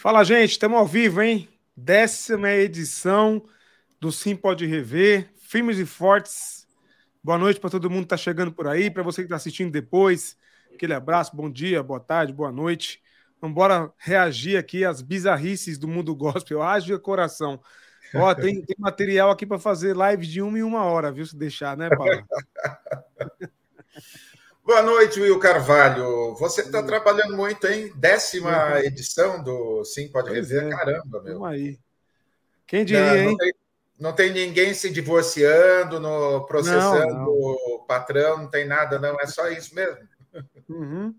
Fala, gente, estamos ao vivo, hein? Décima edição do Sim Pode Rever, firmes e fortes. Boa noite para todo mundo que está chegando por aí, para você que está assistindo depois. Aquele abraço, bom dia, boa tarde, boa noite. Vamos embora reagir aqui às bizarrices do mundo gospel. Haja coração. Ó, tem, tem material aqui para fazer live de uma em uma hora, viu? Se deixar, né, Paulo? Boa noite, Will Carvalho. Você está trabalhando muito, hein? Décima uhum. edição do Sim Pode pois Rever. É. Caramba, meu. Vamos aí. Quem diria, não, não hein? Tem, não tem, ninguém se divorciando, no, processando não, o patrão, não tem nada, não. É só isso mesmo. Uhum.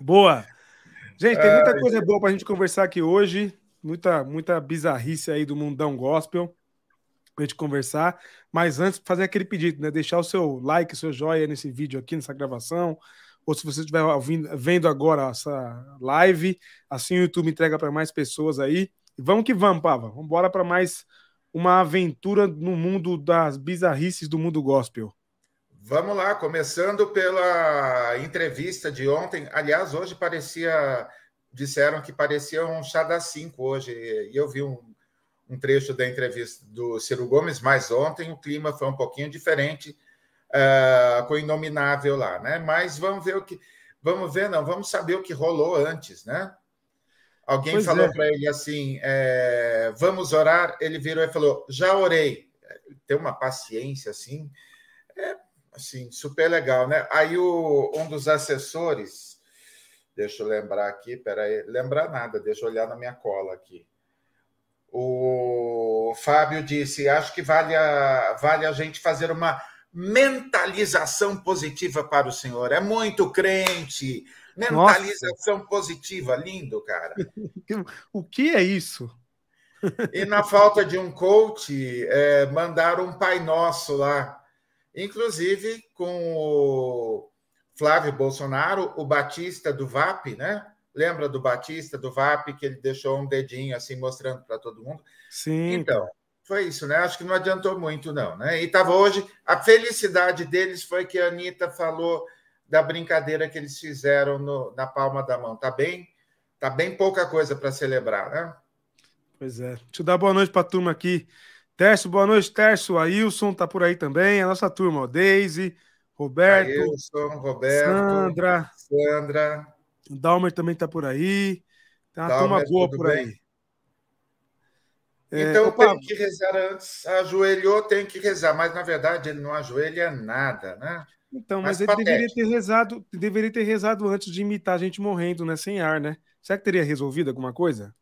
Boa. Gente, tem muita coisa boa para a gente conversar aqui hoje. Muita, muita bizarrice aí do mundão gospel a gente conversar. Mas antes, fazer aquele pedido, né? Deixar o seu like, seu joinha nesse vídeo aqui, nessa gravação. Ou se você estiver vendo agora essa live, assim o YouTube entrega para mais pessoas aí. E vamos que vamos, Pava. Vamos embora para mais uma aventura no mundo das bizarrices do mundo gospel. Vamos lá, começando pela entrevista de ontem. Aliás, hoje parecia. Disseram que parecia um chá das cinco hoje. E eu vi um, um trecho da entrevista do Ciro Gomes, mas ontem o clima foi um pouquinho diferente uh, com o Inominável lá, né? Mas vamos ver o que. Vamos ver, não, vamos saber o que rolou antes, né? Alguém pois falou é. para ele assim: é, vamos orar. Ele virou e falou: já orei. Tem uma paciência assim, é, assim, super legal, né? Aí o, um dos assessores, deixa eu lembrar aqui, peraí, lembrar nada, deixa eu olhar na minha cola aqui. O Fábio disse: acho que vale a, vale a gente fazer uma mentalização positiva para o Senhor. É muito crente. Mentalização Nossa. positiva, lindo, cara. O que é isso? E na falta de um coach, é, mandaram um Pai Nosso lá, inclusive com o Flávio Bolsonaro, o Batista do VAP, né? Lembra do Batista, do VAP, que ele deixou um dedinho assim mostrando para todo mundo? Sim. Então, foi isso, né? Acho que não adiantou muito, não. Né? E estava hoje. A felicidade deles foi que a Anitta falou da brincadeira que eles fizeram no, na palma da mão. Tá bem? Tá bem pouca coisa para celebrar, né? Pois é. Deixa eu dar boa noite para a turma aqui. Tércio, boa noite, Tércio. Ailson tá por aí também. A nossa turma, ó. Daisy, Roberto. Ailson, Roberto. Sandra. Sandra. O Dalmer também está por aí. Tem uma Dalmer, turma boa por bem? aí. É, então opa, tem que rezar antes. Ajoelhou, tem que rezar, mas na verdade ele não ajoelha nada, né? Então, mas, mas ele patético. deveria ter rezado, deveria ter rezado antes de imitar a gente morrendo, né? Sem ar, né? Será que teria resolvido alguma coisa?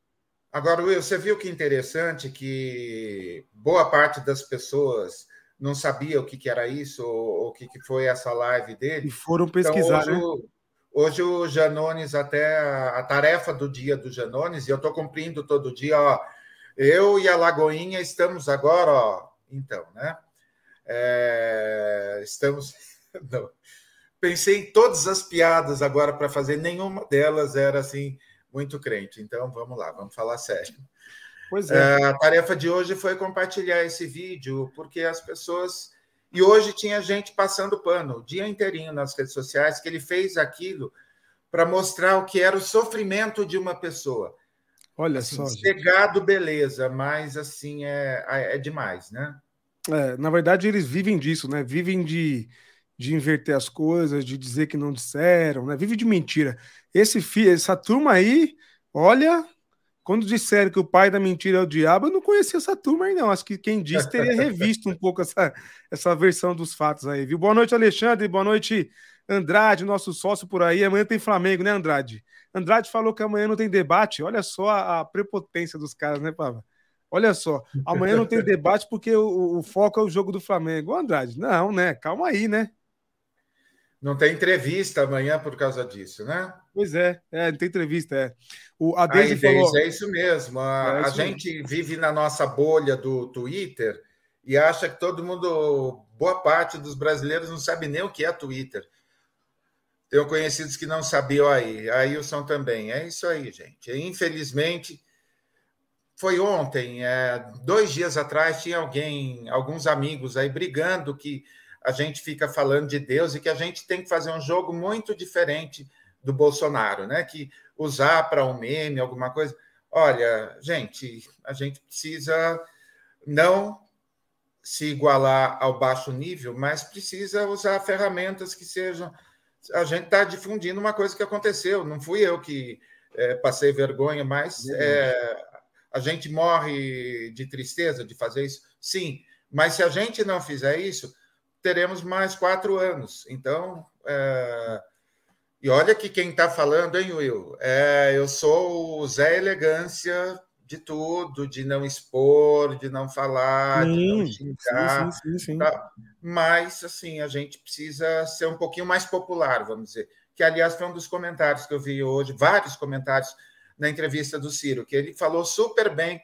Agora, Will, você viu que interessante que boa parte das pessoas não sabia o que, que era isso, ou o que, que foi essa live dele. E foram pesquisar, então, hoje, né? Hoje o Janones, até a, a tarefa do dia do Janones, e eu estou cumprindo todo dia, ó, eu e a Lagoinha estamos agora, ó, então, né? É, estamos. Não. Pensei em todas as piadas agora para fazer, nenhuma delas era assim muito crente. Então vamos lá, vamos falar sério. Pois é. é a tarefa de hoje foi compartilhar esse vídeo, porque as pessoas e hoje tinha gente passando pano o dia inteirinho nas redes sociais que ele fez aquilo para mostrar o que era o sofrimento de uma pessoa. Olha assim, só. Chegado, beleza, mas assim é, é demais, né? É, na verdade, eles vivem disso, né? Vivem de, de inverter as coisas, de dizer que não disseram, né? Vive de mentira. Esse essa turma aí, olha, quando disseram que o pai da mentira é o diabo, eu não conhecia essa turma aí, não. Acho que quem disse teria revisto um pouco essa, essa versão dos fatos aí, viu? Boa noite, Alexandre. Boa noite, Andrade, nosso sócio por aí. Amanhã tem Flamengo, né, Andrade? Andrade falou que amanhã não tem debate. Olha só a, a prepotência dos caras, né, Pava? Olha só, amanhã não tem debate porque o, o foco é o jogo do Flamengo. Ô, Andrade, não, né? Calma aí, né? Não tem entrevista amanhã por causa disso, né? Pois é, é não tem entrevista, é. O, a Deise falou... É isso mesmo. A, é isso a gente mesmo. vive na nossa bolha do Twitter e acha que todo mundo, boa parte dos brasileiros não sabe nem o que é Twitter. Tenho conhecidos que não sabiam aí, a Wilson também. É isso aí, gente. Infelizmente, foi ontem, é, dois dias atrás, tinha alguém, alguns amigos aí brigando que a gente fica falando de Deus e que a gente tem que fazer um jogo muito diferente do Bolsonaro, né? Que usar para um meme, alguma coisa. Olha, gente, a gente precisa não se igualar ao baixo nível, mas precisa usar ferramentas que sejam. A gente está difundindo uma coisa que aconteceu, não fui eu que é, passei vergonha, mas é, a gente morre de tristeza de fazer isso? Sim, mas se a gente não fizer isso, teremos mais quatro anos. Então, é... e olha que quem está falando, hein, Will? É, eu sou o Zé Elegância de tudo, de não expor, de não falar, sim, de não xingar. Sim, sim, tá? Mas, assim, a gente precisa ser um pouquinho mais popular, vamos dizer. Que, aliás, foi um dos comentários que eu vi hoje, vários comentários na entrevista do Ciro, que ele falou super bem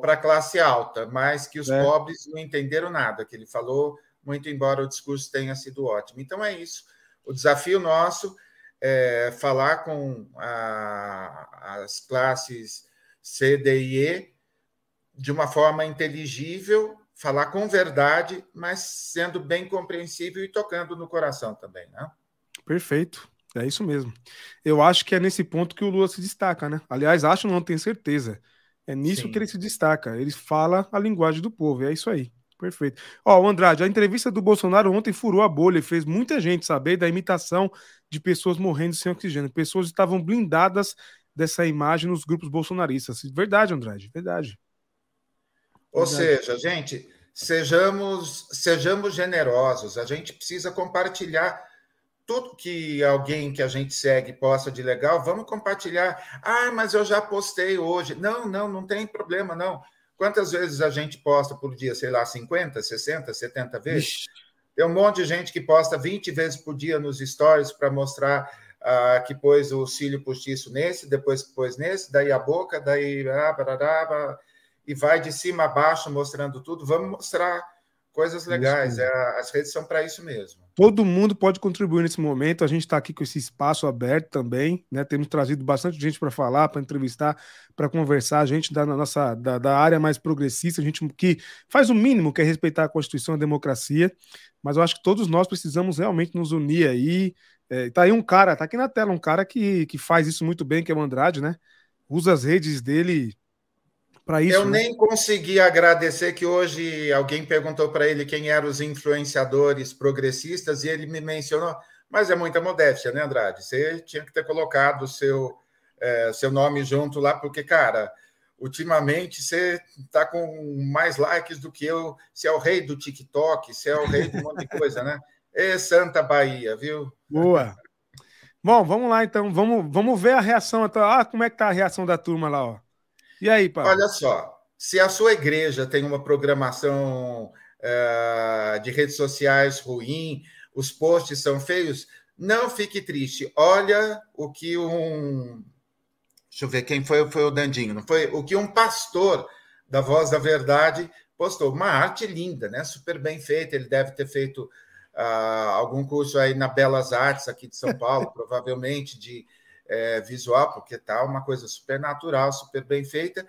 para a classe alta, mas que os é. pobres não entenderam nada, que ele falou, muito embora o discurso tenha sido ótimo. Então é isso. O desafio nosso é falar com a, as classes C, D e E de uma forma inteligível, falar com verdade, mas sendo bem compreensível e tocando no coração também, né? Perfeito. É isso mesmo. Eu acho que é nesse ponto que o Lula se destaca, né? Aliás, acho, não tenho certeza é nisso Sim. que ele se destaca. Ele fala a linguagem do povo. É isso aí. Perfeito. Ó, o Andrade, a entrevista do Bolsonaro ontem furou a bolha e fez muita gente saber da imitação de pessoas morrendo sem oxigênio. Pessoas estavam blindadas dessa imagem nos grupos bolsonaristas. Verdade, Andrade, verdade. Ou verdade. seja, gente, sejamos, sejamos generosos. A gente precisa compartilhar tudo que alguém que a gente segue posta de legal, vamos compartilhar. Ah, mas eu já postei hoje. Não, não, não tem problema, não. Quantas vezes a gente posta por dia? Sei lá, 50, 60, 70 vezes? Ixi. Tem um monte de gente que posta 20 vezes por dia nos stories para mostrar ah, que pôs o cílio postiço nesse, depois pôs nesse, daí a boca, daí. Ah, barará, e vai de cima a baixo mostrando tudo. Vamos mostrar coisas legais. É, as redes são para isso mesmo. Todo mundo pode contribuir nesse momento. A gente está aqui com esse espaço aberto também, né? Temos trazido bastante gente para falar, para entrevistar, para conversar. A gente da nossa da, da, área mais progressista, a gente que faz o mínimo que é respeitar a Constituição e a democracia. Mas eu acho que todos nós precisamos realmente nos unir aí. É, tá aí um cara, tá aqui na tela, um cara que, que faz isso muito bem, que é o Andrade, né? Usa as redes dele para isso. Eu né? nem consegui agradecer que hoje alguém perguntou para ele quem eram os influenciadores progressistas e ele me mencionou, mas é muita modéstia, né, Andrade? Você tinha que ter colocado o seu, é, seu nome junto lá, porque, cara, ultimamente você está com mais likes do que eu. Você é o rei do TikTok, você é o rei de um monte de coisa, né? E Santa Bahia, viu? Boa. Bom, vamos lá então, vamos, vamos ver a reação. Ah, como é que tá a reação da turma lá, ó. E aí, Paulo? Olha só, se a sua igreja tem uma programação uh, de redes sociais ruim, os posts são feios, não fique triste. Olha o que um. Deixa eu ver quem foi, foi o Dandinho, não foi? O que um pastor da Voz da Verdade postou. Uma arte linda, né? Super bem feita. Ele deve ter feito uh, algum curso aí na Belas Artes aqui de São Paulo, provavelmente de é, visual, porque tá uma coisa super natural, super bem feita.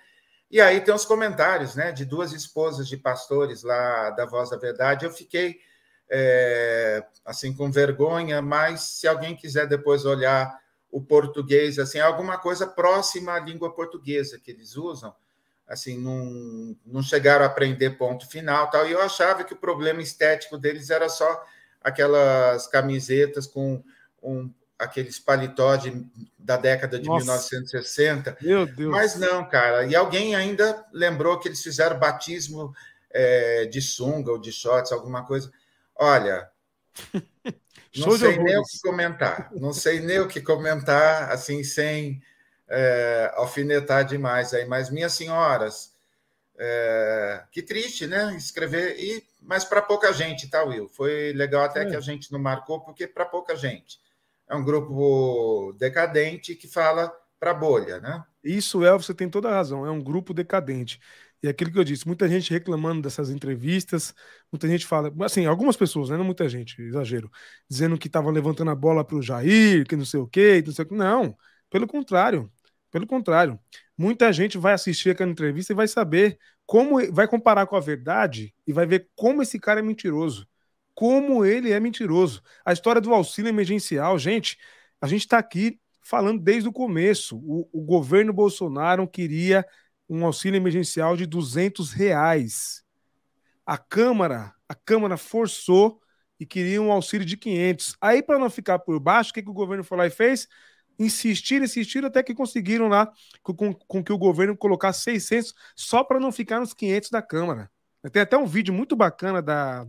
E aí tem os comentários, né, de duas esposas de pastores lá da Voz da Verdade. Eu fiquei é, assim com vergonha, mas se alguém quiser depois olhar o português, assim, alguma coisa próxima à língua portuguesa que eles usam, assim, não, não chegaram a aprender ponto final, tal. E eu achava que o problema estético deles era só aquelas camisetas com um aqueles paletó de, da década de Nossa. 1960. Meu Deus. Mas não, cara. E alguém ainda lembrou que eles fizeram batismo é, de sunga ou de shorts, alguma coisa. Olha, não sei nem o que comentar. Não sei nem o que comentar, assim, sem é, alfinetar demais aí. Mas, minhas senhoras, é, que triste, né? Escrever, e, mas para pouca gente, tá, Will? Foi legal até é. que a gente não marcou, porque para pouca gente é um grupo decadente que fala para bolha, né? Isso é, você tem toda a razão, é um grupo decadente. E é aquilo que eu disse, muita gente reclamando dessas entrevistas, muita gente fala, assim, algumas pessoas, né, não muita gente, exagero, dizendo que estavam levantando a bola para o Jair, que não sei o quê, não sei o quê. Não, pelo contrário, pelo contrário. Muita gente vai assistir aquela entrevista e vai saber como, vai comparar com a verdade e vai ver como esse cara é mentiroso como ele é mentiroso. A história do auxílio emergencial, gente, A gente está aqui falando desde o começo. O, o, governo Bolsonaro queria um auxílio emergencial de 200 reais. A Câmara, a Câmara forçou e queria um auxílio de 500. Aí, para não ficar por baixo, o que, que o governo foi lá e fez? Insistir, insistir, até que conseguiram lá com, com, com que o governo colocasse 600 só para não ficar nos 500 da Câmara. Tem até um vídeo muito bacana da,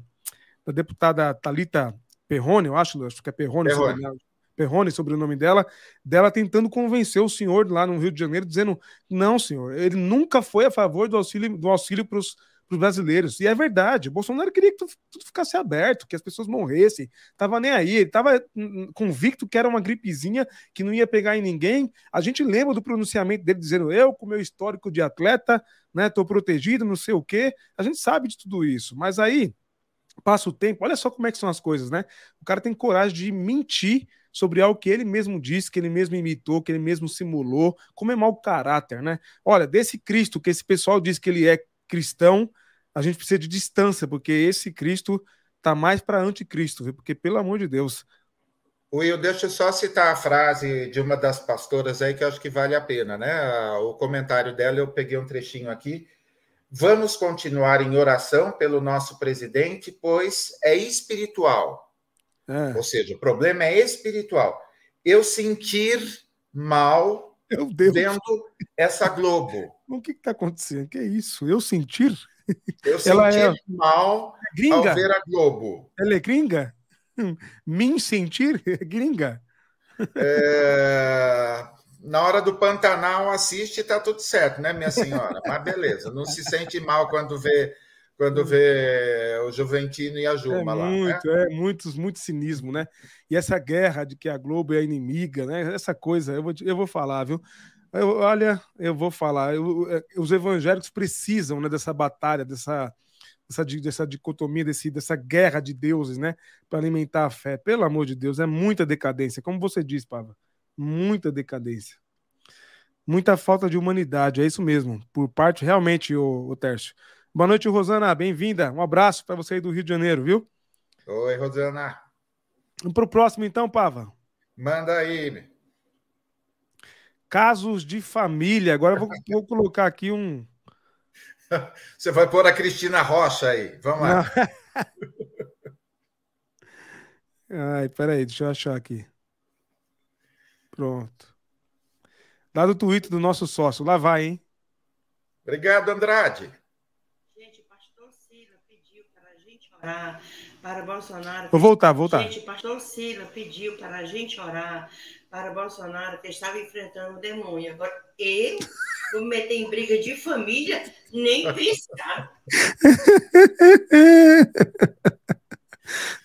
da deputada Talita Perrone, eu acho, acho que é Perrone, Perrone. Sobre, Perrone, sobre o nome dela, dela tentando convencer o senhor lá no Rio de Janeiro, dizendo: não, senhor, ele nunca foi a favor do auxílio do auxílio para os brasileiros. E é verdade, Bolsonaro queria que tudo, tudo, ficasse aberto, que as pessoas morressem, tava nem aí, ele tava convicto que era uma gripezinha que não ia pegar em ninguém. A gente lembra do pronunciamento dele dizendo: eu, com meu histórico de atleta, né, tô protegido, não sei o quê. A gente sabe de tudo isso, mas aí passa o tempo, olha só como é que são as coisas, né? O cara tem coragem de mentir sobre algo que ele mesmo disse, que ele mesmo imitou, que ele mesmo simulou, como é mau caráter, né? Olha, desse Cristo que esse pessoal diz que ele é cristão, a gente precisa de distância, porque esse Cristo tá mais para anticristo, viu? porque pelo amor de Deus. Will, deixa eu só citar a frase de uma das pastoras aí que eu acho que vale a pena, né? O comentário dela, eu peguei um trechinho aqui. Vamos continuar em oração pelo nosso presidente, pois é espiritual. É. Ou seja, o problema é espiritual. Eu sentir mal vendo essa Globo. O que está acontecendo? Que é isso? Eu sentir? Eu Ela sentir é... mal gringa? ao ver a Globo. Ela é gringa? Mim sentir? gringa? É na hora do Pantanal assiste e tá tudo certo, né, minha senhora? Mas beleza, não se sente mal quando vê quando vê o Juventino e a Juma é lá. Muito, né? é muitos, muito cinismo, né? E essa guerra de que a Globo é a inimiga, né? Essa coisa, eu vou, eu vou falar, viu? Eu, olha, eu vou falar, eu, é, os evangélicos precisam né, dessa batalha, dessa, dessa, dessa dicotomia, desse, dessa guerra de deuses, né? Para alimentar a fé. Pelo amor de Deus, é muita decadência, como você disse, Pava muita decadência. Muita falta de humanidade, é isso mesmo. Por parte, realmente, o, o Tércio. Boa noite, Rosana. Bem-vinda. Um abraço para você aí do Rio de Janeiro, viu? Oi, Rosana. Vamos para o próximo, então, Pava. Manda aí. Casos de família. Agora eu vou, vou colocar aqui um. Você vai pôr a Cristina Rocha aí. Vamos lá. Ai, peraí, deixa eu achar aqui. Pronto. Dado o tweet do nosso sócio. Lá vai, hein? Obrigado, Andrade. Gente, pastor Sila pediu para a gente orar para Bolsonaro. Vou voltar, voltar. Gente, pastor Sila pediu para a gente orar para Bolsonaro, que estava enfrentando o demônio. Agora, eu vou me meter em briga de família, nem pensar.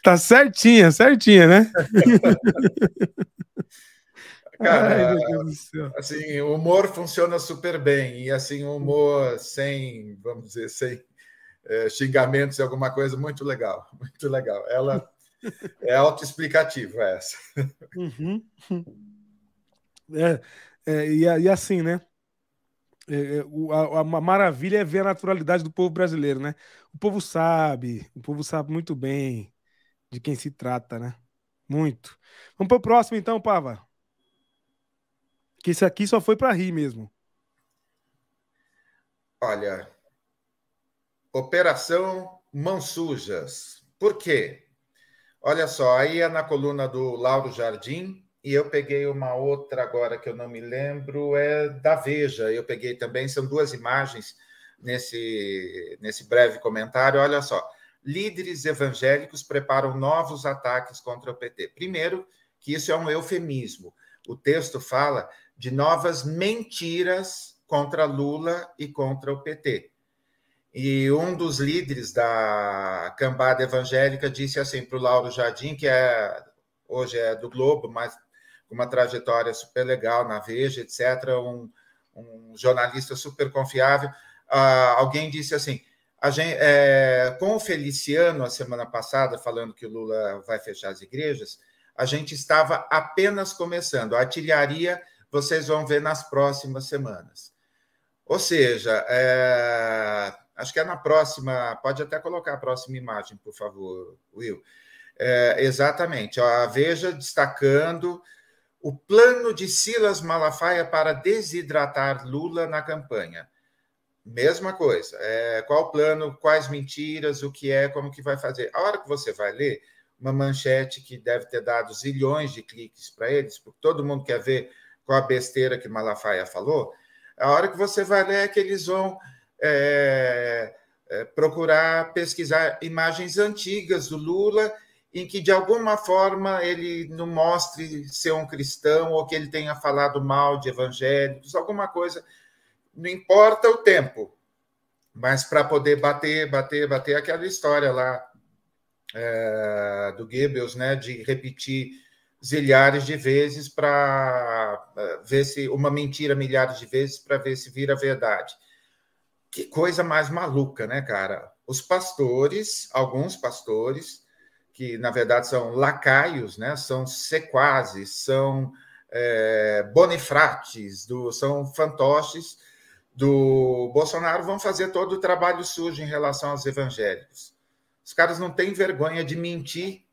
tá certinha, certinha, né? Cara, Ai, assim, o humor funciona super bem. E assim, o humor sem, vamos dizer, sem é, xingamentos é alguma coisa muito legal. Muito legal. Ela é autoexplicativa essa. Uhum. É, é, e, e, assim, né? É, é a, a, maravilha é ver a naturalidade do povo brasileiro, né? O povo sabe, o povo sabe muito bem de quem se trata, né? Muito. Vamos para o próximo, então, Pava. Que esse aqui só foi para rir mesmo. Olha, Operação Mãos Sujas. Por quê? Olha só, aí é na coluna do Lauro Jardim, e eu peguei uma outra agora que eu não me lembro, é da Veja. Eu peguei também, são duas imagens nesse, nesse breve comentário. Olha só, líderes evangélicos preparam novos ataques contra o PT. Primeiro, que isso é um eufemismo. O texto fala de novas mentiras contra Lula e contra o PT. E um dos líderes da cambada evangélica disse assim para o Lauro Jardim, que é hoje é do Globo, mas com uma trajetória super legal na Veja, etc., um, um jornalista super confiável. Uh, alguém disse assim: gente, é, com o Feliciano, a semana passada, falando que o Lula vai fechar as igrejas, a gente estava apenas começando. A artilharia vocês vão ver nas próximas semanas. Ou seja, é, acho que é na próxima, pode até colocar a próxima imagem, por favor, Will. É, exatamente, a Veja destacando o plano de Silas Malafaia para desidratar Lula na campanha. Mesma coisa. É, qual o plano, quais mentiras, o que é, como que vai fazer. A hora que você vai ler uma manchete que deve ter dado zilhões de cliques para eles, porque todo mundo quer ver qual a besteira que Malafaia falou, a hora que você vai ler é que eles vão é, é, procurar pesquisar imagens antigas do Lula em que de alguma forma ele não mostre ser um cristão ou que ele tenha falado mal de evangélicos, alguma coisa. Não importa o tempo, mas para poder bater, bater, bater aquela história lá é, do Goebbels, né, de repetir zilhares de vezes para é, ver se uma mentira milhares de vezes para ver se vira verdade. Que coisa mais maluca, né, cara? Os pastores, alguns pastores, que na verdade são lacaios, né, são sequazes, são é, bonifrates, do, são fantoches, do Bolsonaro vão fazer todo o trabalho sujo em relação aos evangélicos. Os caras não têm vergonha de mentir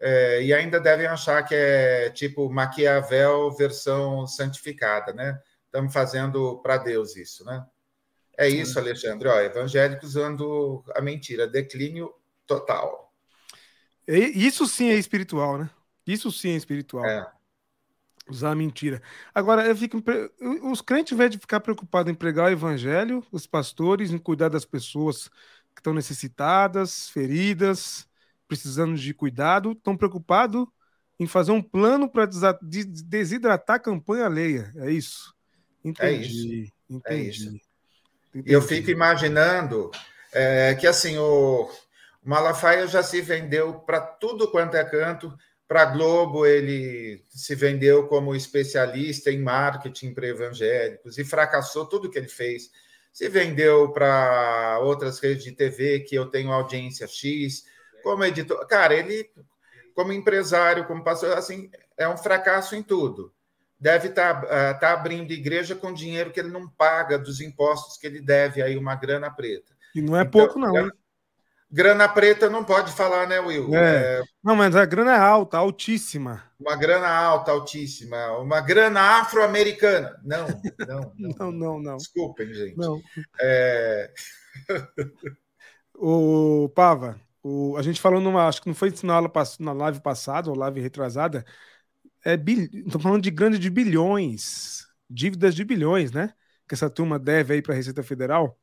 é, e ainda devem achar que é tipo Maquiavel versão santificada, né? Estamos fazendo para Deus isso, né? É isso, Alexandre. Ó, evangélicos usando a mentira, declínio total. Isso sim é espiritual, né? Isso sim é espiritual. É usar a mentira. Agora, eu fico, os crentes, ao invés de ficar preocupados em pregar o evangelho, os pastores, em cuidar das pessoas que estão necessitadas, feridas, precisando de cuidado, estão preocupados em fazer um plano para desidratar a campanha alheia. É isso. Entendi. É isso. Entendi. É isso. Entendi. Eu fico imaginando é, que assim o Malafaia já se vendeu para tudo quanto é canto para a Globo, ele se vendeu como especialista em marketing para evangélicos e fracassou tudo que ele fez. Se vendeu para outras redes de TV que eu tenho audiência X, como editor. Cara, ele, como empresário, como pastor, assim, é um fracasso em tudo. Deve estar tá, uh, tá abrindo igreja com dinheiro que ele não paga dos impostos que ele deve, aí uma grana preta. E não é então, pouco, não. É, Grana preta não pode falar, né, Will? É. É... Não, mas a grana é alta, altíssima. Uma grana alta, altíssima. Uma grana afro-americana. Não, não, não, não, não, não. Desculpem, gente. Não. É... o Pava, o, a gente falou numa, acho que não foi na, aula, na live passada ou live retrasada, é falando de grande de bilhões, dívidas de bilhões, né? Que essa turma deve aí para a Receita Federal.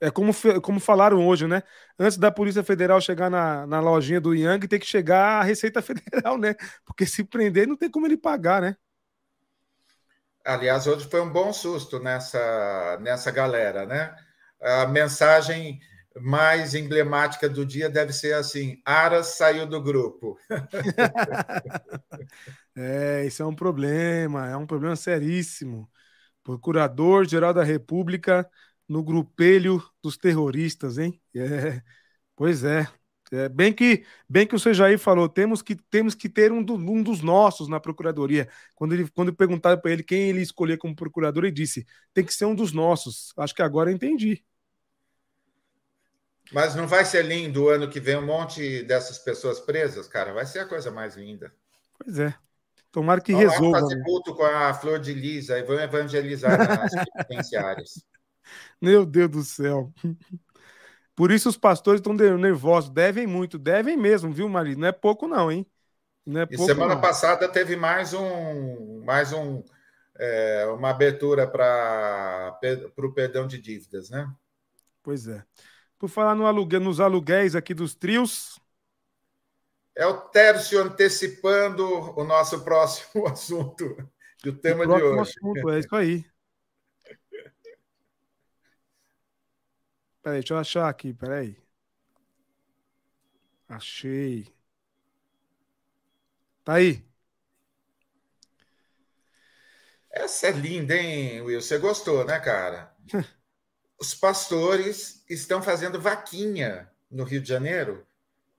É como, como falaram hoje, né? Antes da Polícia Federal chegar na, na lojinha do Yang, tem que chegar a Receita Federal, né? Porque se prender, não tem como ele pagar, né? Aliás, hoje foi um bom susto nessa, nessa galera, né? A mensagem mais emblemática do dia deve ser assim: Aras saiu do grupo. é, isso é um problema, é um problema seríssimo. Procurador-Geral da República no grupelho dos terroristas, hein? É, pois é. é. bem que bem que o Sejaí falou, temos que temos que ter um, do, um dos nossos na procuradoria. Quando ele quando perguntaram para ele quem ele escolher como procurador, ele disse: tem que ser um dos nossos. Acho que agora entendi. Mas não vai ser lindo o ano que vem um monte dessas pessoas presas, cara? Vai ser a coisa mais linda. Pois é. Tomara que resolva. Vamos fazer culto com a Flor de Lisa e vão evangelizar nas penitenciárias. Meu Deus do céu. Por isso os pastores estão nervosos. Devem muito, devem mesmo, viu, marido? Não é pouco, não, hein? Não é e pouco, semana não. passada teve mais um, mais um, é, uma abertura para o perdão de dívidas, né? Pois é. Por falar no aluguel, nos aluguéis aqui dos trios. É o Tércio antecipando o nosso próximo assunto, o tema o de hoje. Assunto, é isso aí. Peraí, deixa eu achar aqui, peraí. Achei. Tá aí. Essa é linda, hein, Will? Você gostou, né, cara? Os pastores estão fazendo vaquinha no Rio de Janeiro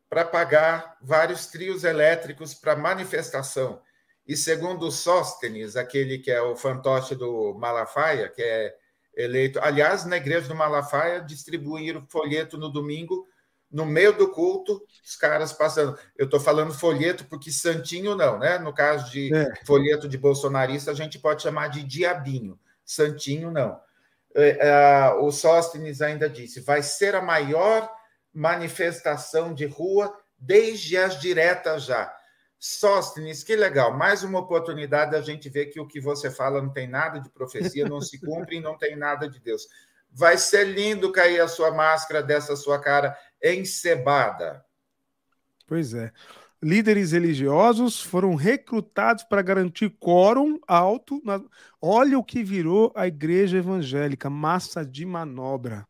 para pagar vários trios elétricos para manifestação. E segundo o Sóstenes, aquele que é o fantoche do Malafaia, que é eleito. Aliás, na igreja do Malafaia, distribuíram folheto no domingo no meio do culto, os caras passando. Eu estou falando folheto porque santinho não, né? No caso de é. folheto de bolsonarista, a gente pode chamar de diabinho. Santinho não. É, é, o Sóstenes ainda disse: vai ser a maior manifestação de rua desde as diretas já. Sóstenes, que legal, mais uma oportunidade da gente ver que o que você fala não tem nada de profecia, não se cumpre e não tem nada de Deus. Vai ser lindo cair a sua máscara dessa sua cara encebada. Pois é. Líderes religiosos foram recrutados para garantir quórum alto. Na... Olha o que virou a igreja evangélica, massa de manobra.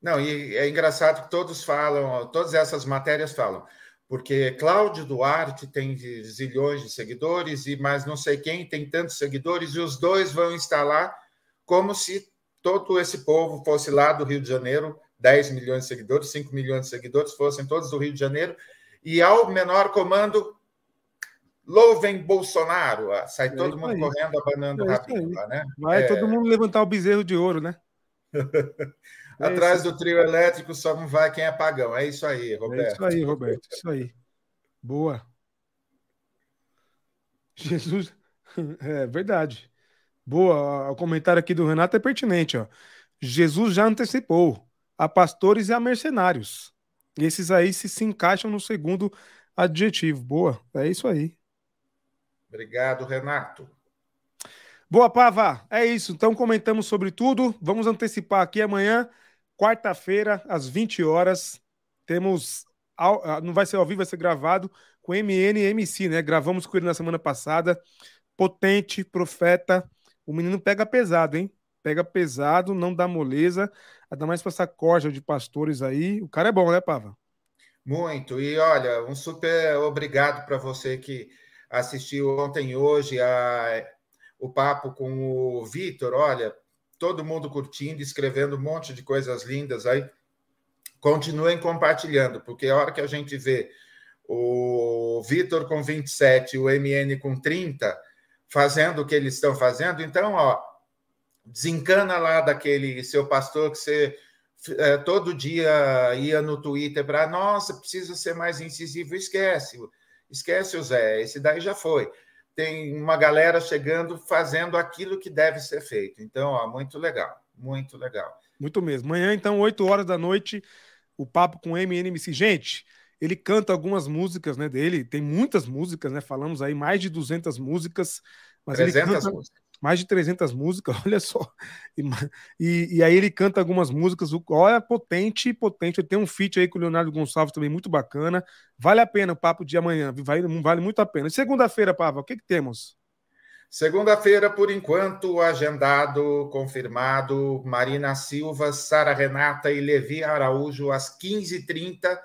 Não, e é engraçado que todos falam, todas essas matérias falam, porque Cláudio Duarte tem zilhões de seguidores, e mais não sei quem tem tantos seguidores, e os dois vão instalar como se todo esse povo fosse lá do Rio de Janeiro, 10 milhões de seguidores, 5 milhões de seguidores, fossem todos do Rio de Janeiro, e ao menor comando, louvem Bolsonaro. Ah, sai é todo mundo aí. correndo, abanando é rápido lá, né? Vai é... todo mundo levantar o bezerro de ouro, né? É Atrás do trio elétrico só não vai quem é pagão. É isso aí, Roberto. É isso aí, Roberto. Isso aí. Boa. Jesus. É verdade. Boa, o comentário aqui do Renato é pertinente, ó. Jesus já antecipou a pastores e a mercenários. Esses aí se, se encaixam no segundo adjetivo. Boa, é isso aí. Obrigado, Renato. Boa, Pava. É isso. Então comentamos sobre tudo. Vamos antecipar aqui amanhã, quarta-feira, às 20 horas. Temos. Ah, não vai ser ao vivo, vai ser gravado com MN e MC, né? Gravamos com ele na semana passada. Potente, profeta, o menino pega pesado, hein? Pega pesado, não dá moleza. Ainda mais para essa corja de pastores aí. O cara é bom, né, Pava? Muito. E olha, um super obrigado para você que assistiu ontem e hoje a, o papo com o Vitor. Olha, todo mundo curtindo, escrevendo um monte de coisas lindas aí. Continuem compartilhando, porque a hora que a gente vê o Vitor com 27, o MN com 30, fazendo o que eles estão fazendo. Então, ó, desencana lá daquele seu pastor que você é, todo dia ia no Twitter para, nossa, precisa ser mais incisivo. Esquece, esquece o Zé, esse daí já foi. Tem uma galera chegando fazendo aquilo que deve ser feito. Então, ó, muito legal, muito legal. Muito mesmo. Amanhã, então, 8 horas da noite, o papo com MNMC. Gente, ele canta algumas músicas, né, dele, tem muitas músicas, né? Falamos aí mais de 200 músicas, mas 300 ele canta músicas. Mais de 300 músicas, olha só. E, e, aí ele canta algumas músicas, olha, potente, potente. Tem um feat aí com o Leonardo Gonçalves também muito bacana. Vale a pena o papo de amanhã, vale, vale muito a pena. Segunda-feira, Pava, o que que temos? Segunda-feira, por enquanto, agendado, confirmado, Marina Silva, Sara Renata e Levi Araújo às 15h30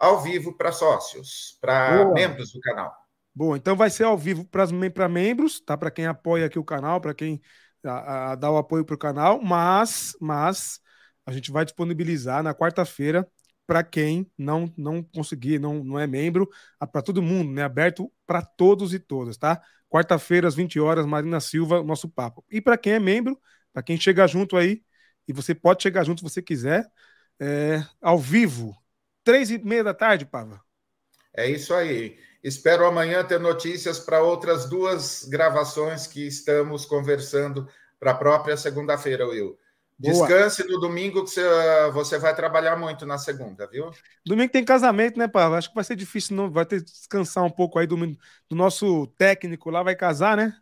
ao vivo para sócios, para membros do canal. Boa, então vai ser ao vivo para membros, tá? Para quem apoia aqui o canal, para quem a, a, dá o apoio para o canal, mas, mas a gente vai disponibilizar na quarta-feira para quem não não conseguir, não, não é membro, para todo mundo, né? Aberto para todos e todas, tá? Quarta-feira às 20 horas, Marina Silva, nosso papo. E para quem é membro, para quem chega junto aí, e você pode chegar junto se você quiser, é, ao vivo, Três e meia da tarde, Pava. É isso aí. Espero amanhã ter notícias para outras duas gravações que estamos conversando para a própria segunda-feira, Will. Boa. Descanse no domingo, que você, você vai trabalhar muito na segunda, viu? Domingo tem casamento, né, Pava? Acho que vai ser difícil, não. Vai ter que descansar um pouco aí do, do nosso técnico lá, vai casar, né?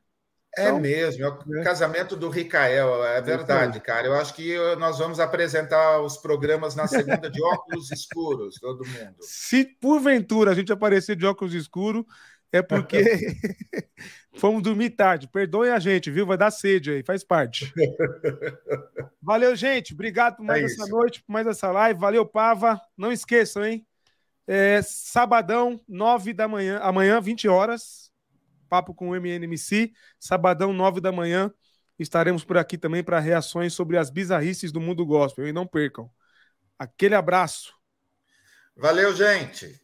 É então, mesmo, é o é. casamento do Ricael, é verdade, cara. Eu acho que nós vamos apresentar os programas na segunda de óculos escuros, todo mundo. Se porventura a gente aparecer de óculos escuros, é porque fomos dormir tarde. Perdoe a gente, viu? Vai dar sede aí, faz parte. Valeu, gente. Obrigado por mais é essa noite, por mais essa live. Valeu, Pava. Não esqueçam, hein? É, sabadão, nove da manhã, amanhã, 20 horas Papo com o MNMC, sabadão, nove da manhã. Estaremos por aqui também para reações sobre as bizarrices do mundo gospel. E não percam. Aquele abraço. Valeu, gente.